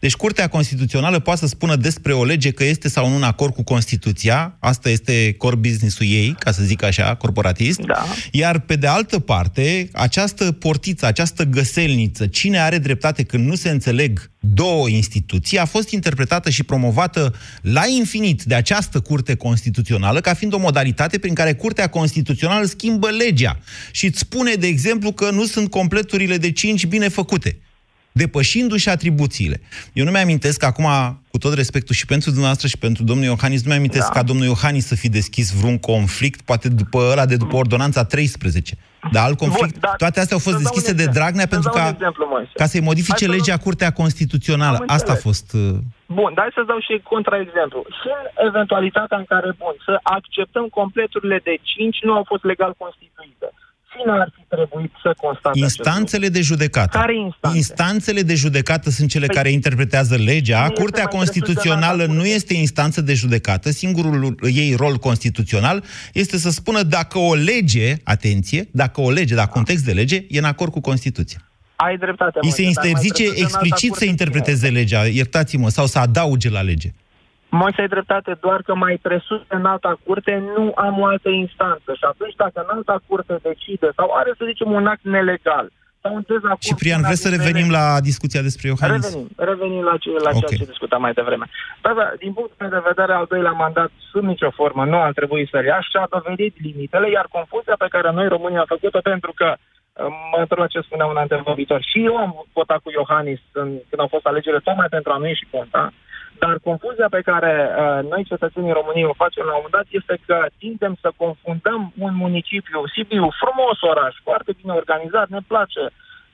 Deci Curtea Constituțională poate să spună despre o lege că este sau nu în acord cu Constituția, asta este core business-ul ei, ca să zic așa, corporatist, da. iar pe de altă parte, această portiță, această găselniță, cine are dreptate când nu se înțeleg două instituții, a fost interpretată și promovată la infinit de această Curte Constituțională ca fiind o modalitate prin care Curtea Constituțională schimbă legea și îți spune, de exemplu, că nu sunt completurile de 5 bine făcute depășindu-și atribuțiile. Eu nu mi-amintesc acum, cu tot respectul și pentru dumneavoastră și pentru domnul Iohannis, nu mi-amintesc da. ca domnul Iohannis să fi deschis vreun conflict, poate după ăla de după ordonanța 13. Dar alt conflict, Bun, da, toate astea au fost să dau deschise un de exemplu. Dragnea Să pentru dau un ca, exemplu, Moise. ca să-i modifice Hai să legea Curtea Constituțională. Am Asta a înțeles. fost... uh, Bun, dar hai să dau și contraexemplu. Și în eventualitatea în care, bun, să acceptăm completurile de 5 nu au fost legal constituite. Cine ar fi trebuit să constate Instanțele de judecată. Care instanțe? Instanțele de judecată sunt cele Păi, care interpretează legea. cine Curtea este mai Constituțională presus de nu este instanță de judecată. Singurul ei rol constituțional este să spună dacă o lege, atenție, dacă o lege, dacă un text de lege, e în acord cu Constituția. Ai dreptate, Îi se Moise, dar mai interzice presus de înalta explicit curte să interpreteze legea, iertați-mă, sau să adauge la lege. Moise, ai dreptate, doar că mai presus în alta curte nu am o altă instanță. Și atunci dacă în alta curte decide sau are, să zicem, un act nelegal sau un dezacord... Ciprian, cu vreți să una dintre revenim legi- la discuția despre Iohannis? Revenim, revenim la, ce, la ceea Ok. ce discutam mai devreme. Da, da, din punctul meu de vedere, al doilea mandat, sub nicio formă, nu ar trebui să ia și a dovedit limitele, iar confuzia pe care noi, românii, am făcut-o pentru că, uh, mă întorc la ce spunea un antevorbitor, și eu am votat cu Iohannis în, când au fost alegerile, tocmai pentru a nu ieși conta, dar confuzia pe care uh, noi, cetățenii României, o facem la un moment dat este că tindem să confundăm un municipiu, Sibiu, frumos oraș, foarte bine organizat, ne place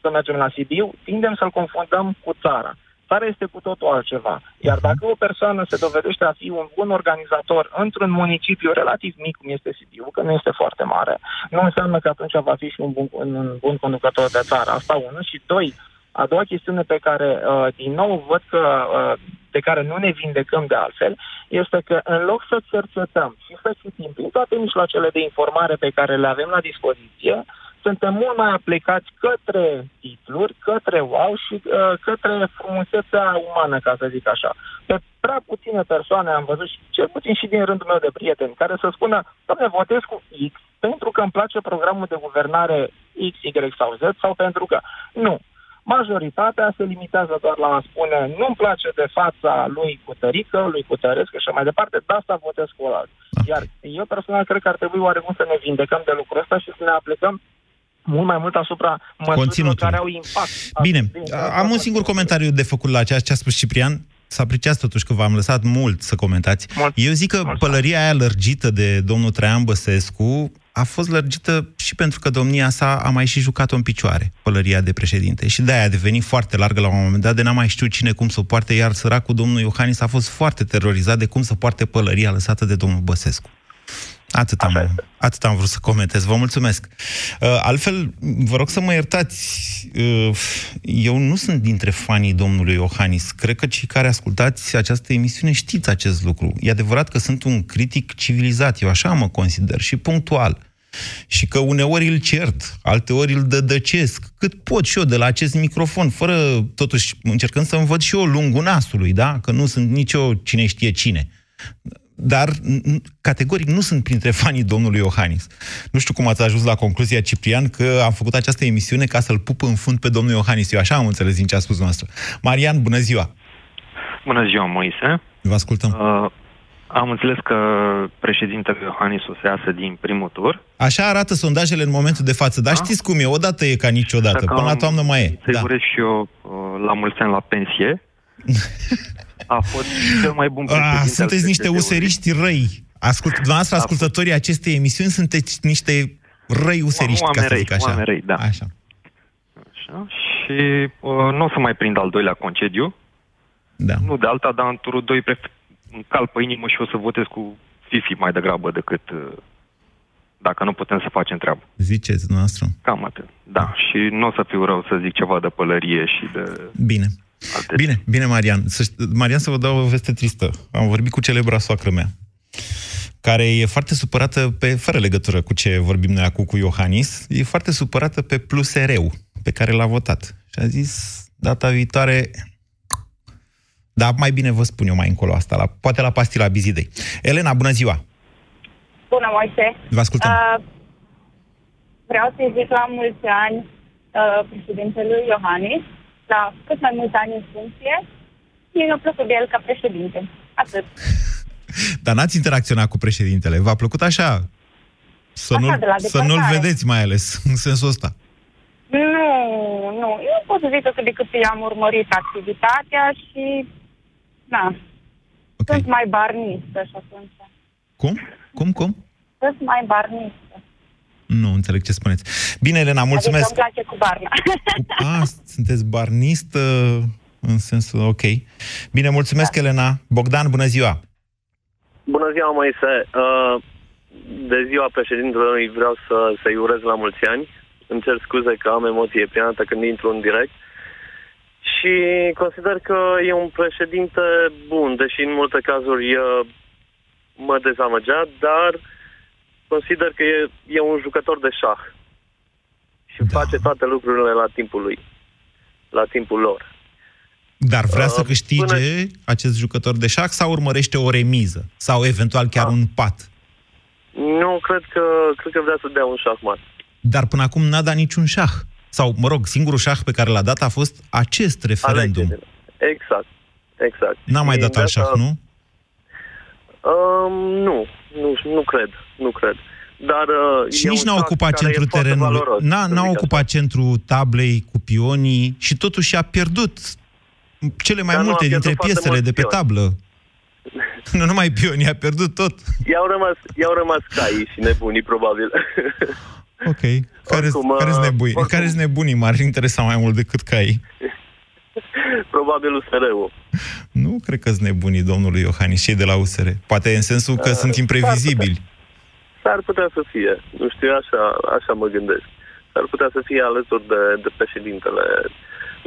să mergem la Sibiu, tindem să-l confundăm cu țara. Țara este cu totul altceva. Iar dacă o persoană se dovedește a fi un bun organizator într-un municipiu relativ mic, cum este Sibiu, că nu este foarte mare, nu înseamnă că atunci va fi și un bun, un, un bun conducător de țară. Asta unul. Și doi, a doua chestiune pe care, uh, din nou, văd că uh, de care nu ne vindecăm de altfel, este că în loc să cercetăm și să citim prin toate mijloacele de informare pe care le avem la dispoziție, suntem mult mai aplicați către titluri, către wow și uh, către frumusețea umană, ca să zic așa. Pe prea puține persoane am văzut, și cel puțin și din rândul meu de prieteni, care să spună, doamne, votez cu X pentru că îmi place programul de guvernare X, Y sau Z sau pentru că... Nu. Majoritatea se limitează doar la a spune nu-mi place de fața lui Cutărică, lui Cutăresc și așa mai departe, de asta votez cu ăla. Iar eu personal cred că ar trebui oarecum să ne vindecăm de lucrul ăsta și să ne aplicăm mult mai mult asupra măsurilor Conținutul. care au impact. Bine, Din- am un singur comentariu de făcut la ceea ce a spus Ciprian. Să apreciați totuși că v-am lăsat mult să comentați. Eu zic că pălăria aia lărgită de domnul Traian Băsescu a fost lărgită și pentru că domnia sa a mai și jucat-o în picioare, pălăria de președinte. Și de-aia a devenit foarte largă la un moment dat, de n-a mai știut cine cum să o poarte, iar săracul domnul Iohannis a fost foarte terorizat de cum să poarte pălăria lăsată de domnul Băsescu. Atât am, atât am vrut să comentez. Vă mulțumesc. Uh, altfel, vă rog să mă iertați, uh, eu nu sunt dintre fanii domnului Iohannis. Cred că cei care ascultați această emisiune știți acest lucru. E adevărat că sunt un critic civilizat, eu așa mă consider, și punctual. Și că uneori îl cert, alteori îl dădăcesc, cât pot și eu de la acest microfon, fără, totuși, încercând să-mi văd și eu lungul nasului, da? Că nu sunt nici eu cine știe cine dar n- n- categoric nu sunt printre fanii domnului Iohannis. Nu știu cum ați ajuns la concluzia, Ciprian, că am făcut această emisiune ca să-l pup în fund pe domnul Iohannis. Eu așa am înțeles din ce a spus noastră. Marian, bună ziua! Bună ziua, Moise. Vă ascultăm. Uh, am înțeles că președintele Iohannis o să iasă din primul tur. Așa arată sondajele în momentul de față, dar știți cum e, odată e ca niciodată, Așa că până la am- toamnă mai e. Să-i Da. urez și eu uh, la mulți ani la pensie. A fost cel mai bun președinte. Ah, al sunteți niște PSD-ului. useriști răi. Ascult, dumneavoastră, ascultătorii acestei emisiuni, sunteți niște răi useriști, ca Oameni să răi, zic așa. oameni răi, da. Așa. Așa. Și uh, nu o să mai prind al doilea concediu. Da. Nu de alta, dar în turul 2 pref- îmi cal pe inimă și o să votez cu Fifi mai degrabă decât uh, dacă nu putem să facem treabă. Ziceți noastră. Cam atât. Da, și nu o să fiu rău să zic ceva de pălărie și de... Bine. Bine, bine, Marian. Să, ș- Marian, să vă dau o veste tristă. Am vorbit cu celebra soacră mea, care e foarte supărată pe, fără legătură cu ce vorbim noi acum cu Iohannis, e foarte supărată pe plusereu pe care l-a votat. Și a zis, data viitoare, dar mai bine vă spun eu mai încolo asta, la, poate la pastila Bizidei. Elena, bună ziua! Bună, Moise. Vă ascultăm. Uh, vreau să-i zic la mulți ani uh, președintelui Iohannis, la cât mai mulți ani în funcție. Mie mi-a plăcut de el ca președinte. Atât. Dar n-ați interacționat cu președintele. V-a plăcut așa? Să, Așa, nu, de la să nu-l depărtare. vedeți mai ales, în sensul ăsta. Nu, nu. Eu pot să zic că cât de cât i-am urmărit activitatea și... Na. Okay. Sunt mai barnistă și atunci. Cum? Cum, cum? Sunt mai barnistă. Nu înțeleg ce spuneți. Bine, Elena, mulțumesc. Adică îmi place cu barna. A, sunteți barnistă în sensul, ok. Bine, mulțumesc, Elena. Bogdan, bună ziua. Bună ziua, Moise. Uh, De ziua președintelui vreau să, să-i urez la mulți ani. Îmi cer scuze că am emoție prima dată când intru în direct. Și consider că e un președinte bun, deși în multe cazuri uh, mă dezamăgea, dar consider că e, e un jucător de șah. Și da. face toate lucrurile la timpul lui. La timpul lor. Dar vrea Uh, să câștige acest jucător de șah sau urmărește o remiză? Sau eventual chiar un pat? Nu, cred că, cred că vrea să dea un șahmat. Dar până acum n-a dat niciun șah. Sau, mă rog, singurul șah pe care l-a dat a fost acest referendum. Alegerile. Exact. Exact. N-a mai Și dat de alt asta- șah, nu? Um, nu, nu, nu cred, nu cred. Dar uh, Și e nici un n-a șah ocupat care centrul e foarte terenului. valoros, N-a, să n-a zic ocupat centrul tablei cu pionii și totuși a pierdut cele mai Dar nu a multe pierdut dintre foarte piesele mulți de pe pioni. tablă. nu numai pionii, a pierdut tot. I-au rămas, i-au rămas caii și nebunii, probabil. Ok. Care Oricum, sunt uh, nebunii? oricum- Care nebunii? M-ar interesa mai mult decât caii. probabil USR-ul. Nu cred că sunt nebunii domnului Iohannis, cei de la USR. Poate în sensul că Uh, sunt imprevizibili. S-ar putea să fie. Nu știu, așa, așa mă gândesc. S-ar putea să fie alături de, de președintele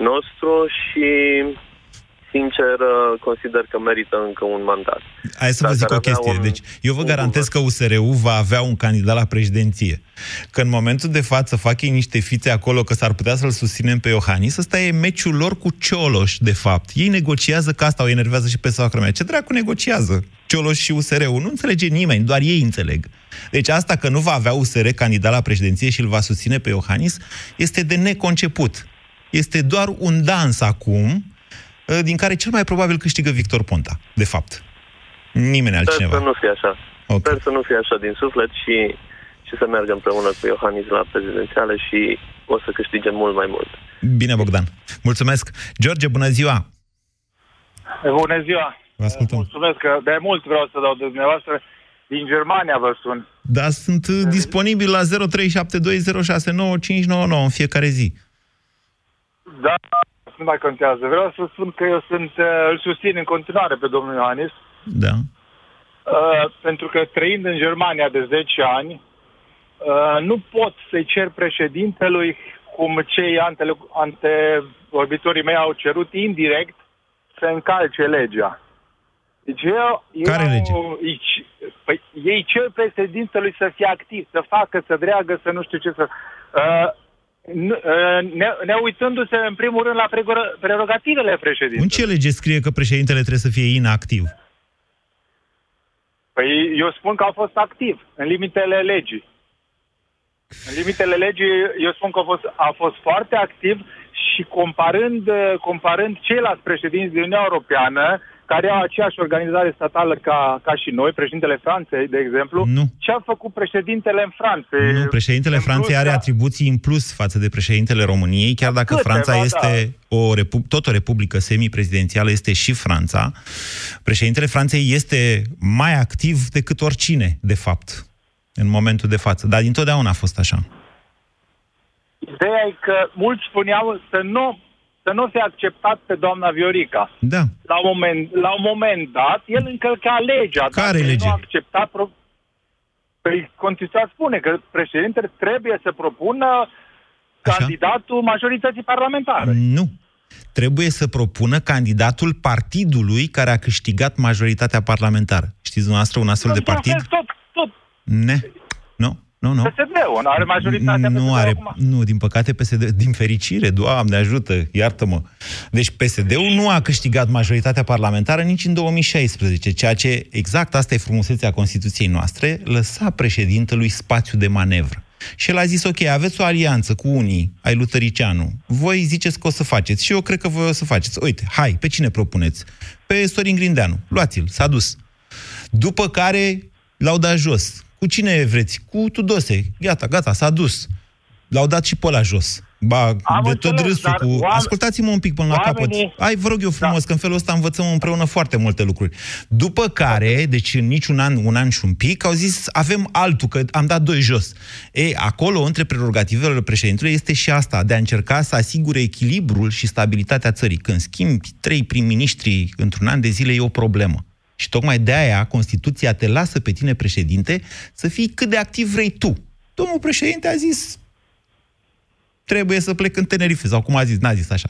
nostru și, sincer, uh, consider că merită încă un mandat. Hai să vă Dacă zic ar o avea chestie. un- Deci, eu vă garantez că USR-ul va avea un candidat la președinție. Că în momentul de față fac ei niște fițe acolo că s-ar putea să-l susținem pe Iohannis, ăsta e meciul lor cu Cioloș, de fapt. Ei negociază, că asta o enervează și pe soacră mea. Ce dracu negociază? Cioloș și USR-ul. Nu înțelege nimeni, doar ei înțeleg. Deci asta că nu va avea USR candidat la președinție și îl va susține pe Iohannis, este de neconceput. Este doar un dans acum, ă, din care cel mai probabil câștigă Victor Ponta, de fapt. Nimeni Sper altcineva. să nu fie așa. Ok. Sper să nu fie așa din suflet și, și să meargă împreună cu Iohannis la prezidențiale și o să câștige mult mai mult. Bine, Bogdan. Mulțumesc. George, bună ziua! Bună ziua! Vă ascultăm. Mulțumesc că de mult vreau să dau de dumneavoastră. Din Germania vă sun. Da, sunt uh, disponibil la 0372069599 în fiecare zi. Da, nu mai contează. Vreau să spun că eu sunt, uh, îl susțin în continuare pe domnul Iohannis, Da. uh, pentru că trăind în Germania de 10 ani, uh, nu pot să-i cer președintelui cum cei ante, antevorbitorii mei au cerut indirect să încalce legea. Deci eu... Care eu, lege? Îi, păi, ei cer președintelui să fie activ, să facă, să dreagă, să nu știu ce să... Uh, n- uh, ne, ne uitându-se în primul rând la pregor- prerogativele președintelui. În ce lege scrie că președintele trebuie să fie inactiv? Păi eu spun că au fost activ, în limitele legii. În limitele legii, eu spun că a fost, a fost foarte activ și comparând, uh, comparând ceilalți președinți din Uniunea Europeană, care au aceeași organizare statală ca, ca și noi, președintele Franței, de exemplu, Nu. ce a făcut președintele în Franței? Nu, președintele în Franței plus, are da. atribuții în plus față de președintele României, chiar dacă Câteva, Franța da. este o repu- tot o republică semi-prezidențială, este și Franța. Președintele Franței este mai activ decât oricine, de fapt, în momentul de față. Dar dintotdeauna a fost așa. Ideea e că mulți spuneau să nu să nu fie acceptat pe doamna Viorica. Da. La un moment, la un moment dat, el încălca legea. Care Dacă lege? Nu a acceptat pro... Păi Constituția spune că președintele trebuie să propună candidatul majorității parlamentare. Nu. Trebuie să propună candidatul partidului care a câștigat majoritatea parlamentară. Știți dumneavoastră un astfel de Într-un partid? fel, Tot, tot. Ne. Nu, nu, nu. PSD-ul nu are majoritatea Nu PSD-ul are, acum. nu, din păcate PSD, din fericire, Doamne ajută, iartă-mă. Deci PSD-ul nu a câștigat majoritatea parlamentară nici în 2016, ceea ce, exact asta e frumusețea Constituției noastre, lăsa președintelui spațiu de manevră. Și el a zis, ok, aveți o alianță cu unii, ai lui Tăricianu, voi ziceți că o să faceți și eu cred că voi o să faceți. Uite, hai, pe cine propuneți? Pe Sorin Grindeanu, luați-l, s-a dus. După care l-au dat jos. Cu cine vreți? Cu Tudose. Gata, gata, s-a dus. L-au dat și pe ăla jos. Ba, Am de înțeles, tot râsul dar cu... oameni- Ascultați-mă un pic până la oamenii- capăt. Ai, vă rog eu frumos, că în felul ăsta învățăm împreună foarte multe lucruri. După care, deci în niciun an, un an și un pic, au zis, avem altul, că am dat doi jos. Ei, acolo, între prerogativele președintelui, este și asta, de a încerca să asigure echilibrul și stabilitatea țării. Când schimbi trei prim-ministri într-un an de zile, e o problemă. Și tocmai de aia Constituția te lasă pe tine, președinte, să fii cât de activ vrei tu. Domnul președinte a zis, trebuie să plec în Tenerife, sau cum a zis, n-a zis așa.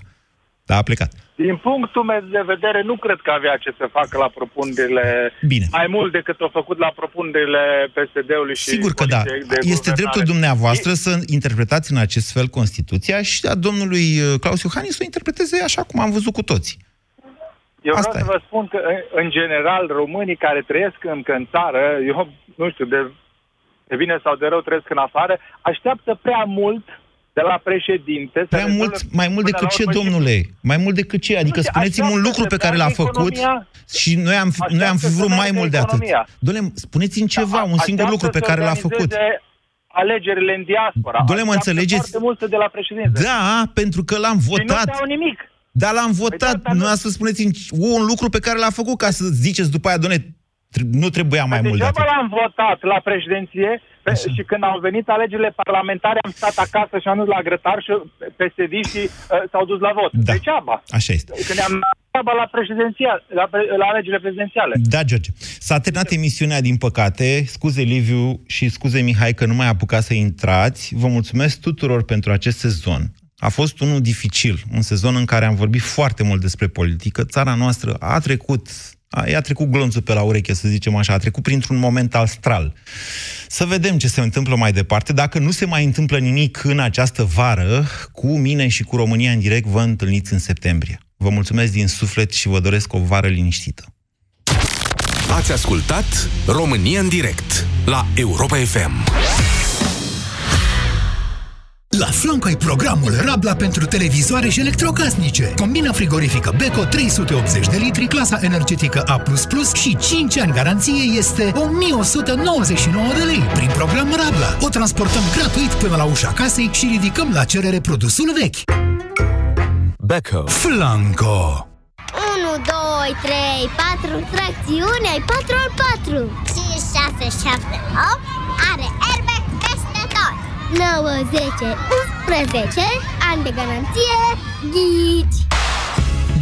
Dar a plecat. Din punctul meu de vedere, nu cred că avea ce să facă la propunerile Bine. mai mult decât au făcut la propunerile PSD-ului și Sigur că da. Coaliției de Este guvernare. dreptul dumneavoastră să interpretați în acest fel Constituția și a domnului uh, Claus Iohannis să o interpreteze așa cum am văzut cu toții. Eu vreau Asta să vă spun că, în- în general, românii care trăiesc încă în țară, eu nu știu, de, de bine sau de rău trăiesc în afară, așteaptă prea mult de la președinte. să Prea rezolve mult, mai mult până decât la ce, urmă și- domnule? Mai mult decât ce? Adică știu, spuneți-mi un așteaptă lucru pe să care l-a meargă făcut economia, și noi am, fi- noi am fi așteaptă să vrut mai meargă mult de atât. economia. Domnule, spuneți-mi ceva, un singur Așteaptă lucru pe să care l-a făcut. organizeze alegerile în diaspora. Domnule, mă Așteaptă înțelegeți? foarte multe de la președinte. Da, pentru că l-am Și nu votat. dau nimic. Dar l-am votat. Păi nu să spuneți un lucru pe care l-a făcut ca să ziceți după aia, doamne, tre- nu trebuia mai mult de Degeaba atât. l-am votat la președinție pe, și când au venit alegerile parlamentare am stat acasă și am dus la grătar și psd și uh, s-au dus la vot. Da. Degeaba. Așa este. Când am treaba la președinția, la, pre- la alegerile prezidențiale. Da, George. S-a terminat emisiunea, din păcate. Scuze, Liviu, și scuze, Mihai, că nu mai apucat să intrați. Vă mulțumesc tuturor pentru acest sezon. A fost unul dificil, un sezon în care am vorbit foarte mult despre politică. Țara noastră a trecut, a, i-a trecut glonțul pe la ureche, să zicem așa, a trecut printr-un moment astral. Să vedem ce se întâmplă mai departe. Dacă nu se mai întâmplă nimic în această vară, cu mine și cu România în direct, vă întâlniți în septembrie. Vă mulțumesc din suflet și vă doresc o vară liniștită. Ați ascultat România în direct la Europa FM. La Flanco ai programul Rabla pentru televizoare și electrocasnice. Combina frigorifică Beko 380 de litri, clasa energetică A++ și 5 ani garanție este 1199 de lei prin program Rabla. O transportăm gratuit până la ușa casei și ridicăm la cerere produsul vechi. Beko. Flanco. 1, 2, 3, 4, tracțiune, ai 4 al 4 5, 6, 7, 8 Are airbag peste tot 9, 10, 11 Ani de garanție Ghici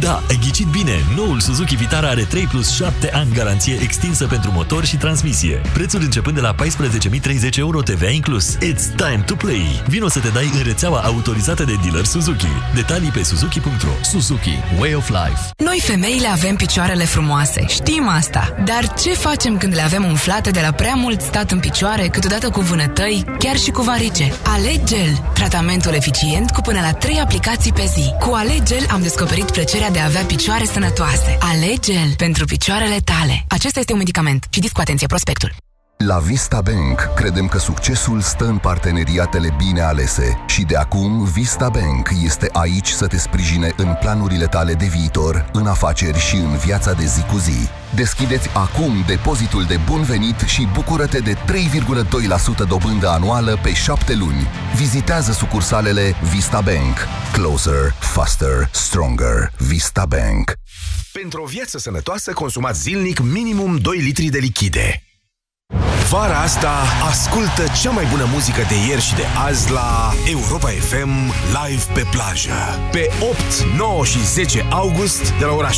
Da, ai ghicit bine! Noul Suzuki Vitara are 3 plus 7 ani garanție extinsă pentru motor și transmisie. Prețul începând de la 14.030 euro TVA inclus. It's time to play! Vino să te dai în rețeaua autorizată de dealer Suzuki. Detalii pe suzuki.ro Suzuki. Way of Life. Noi femeile avem picioarele frumoase, știm asta. Dar ce facem când le avem umflate de la prea mult stat în picioare, câteodată cu vânătăi, chiar și cu varice? Alegel, tratamentul eficient cu până la 3 aplicații pe zi. Cu Alegel am descoperit plăcerea de a avea picioare sănătoase. Alegel pentru picioarele tale. Acesta este un medicament. Citiți cu atenție prospectul. La Vista Bank credem că succesul stă în parteneriatele bine alese și de acum Vista Bank este aici să te sprijine în planurile tale de viitor, în afaceri și în viața de zi cu zi. Deschideți acum depozitul de bun venit și bucură-te de 3,2% dobândă anuală pe 7 luni. Vizitează sucursalele Vista Bank. Closer, faster, stronger. Vista Bank. Pentru o viață sănătoasă, consumați zilnic minimum 2 litri de lichide. Vara asta ascultă cea mai bună muzică de ieri și de azi la Europa FM Live pe plajă. Pe 8, 9 și 10 august, de la ora 16.30,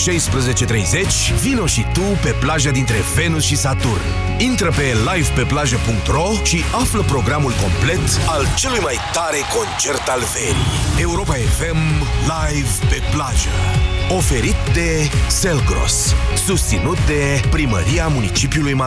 vino și tu pe plaja dintre Venus și Saturn. Intră pe livepeplajă.ro și află programul complet al celui mai tare concert al verii. Europa FM Live pe plajă. Oferit de Selgros. Susținut de Primăria Municipiului Mangalia.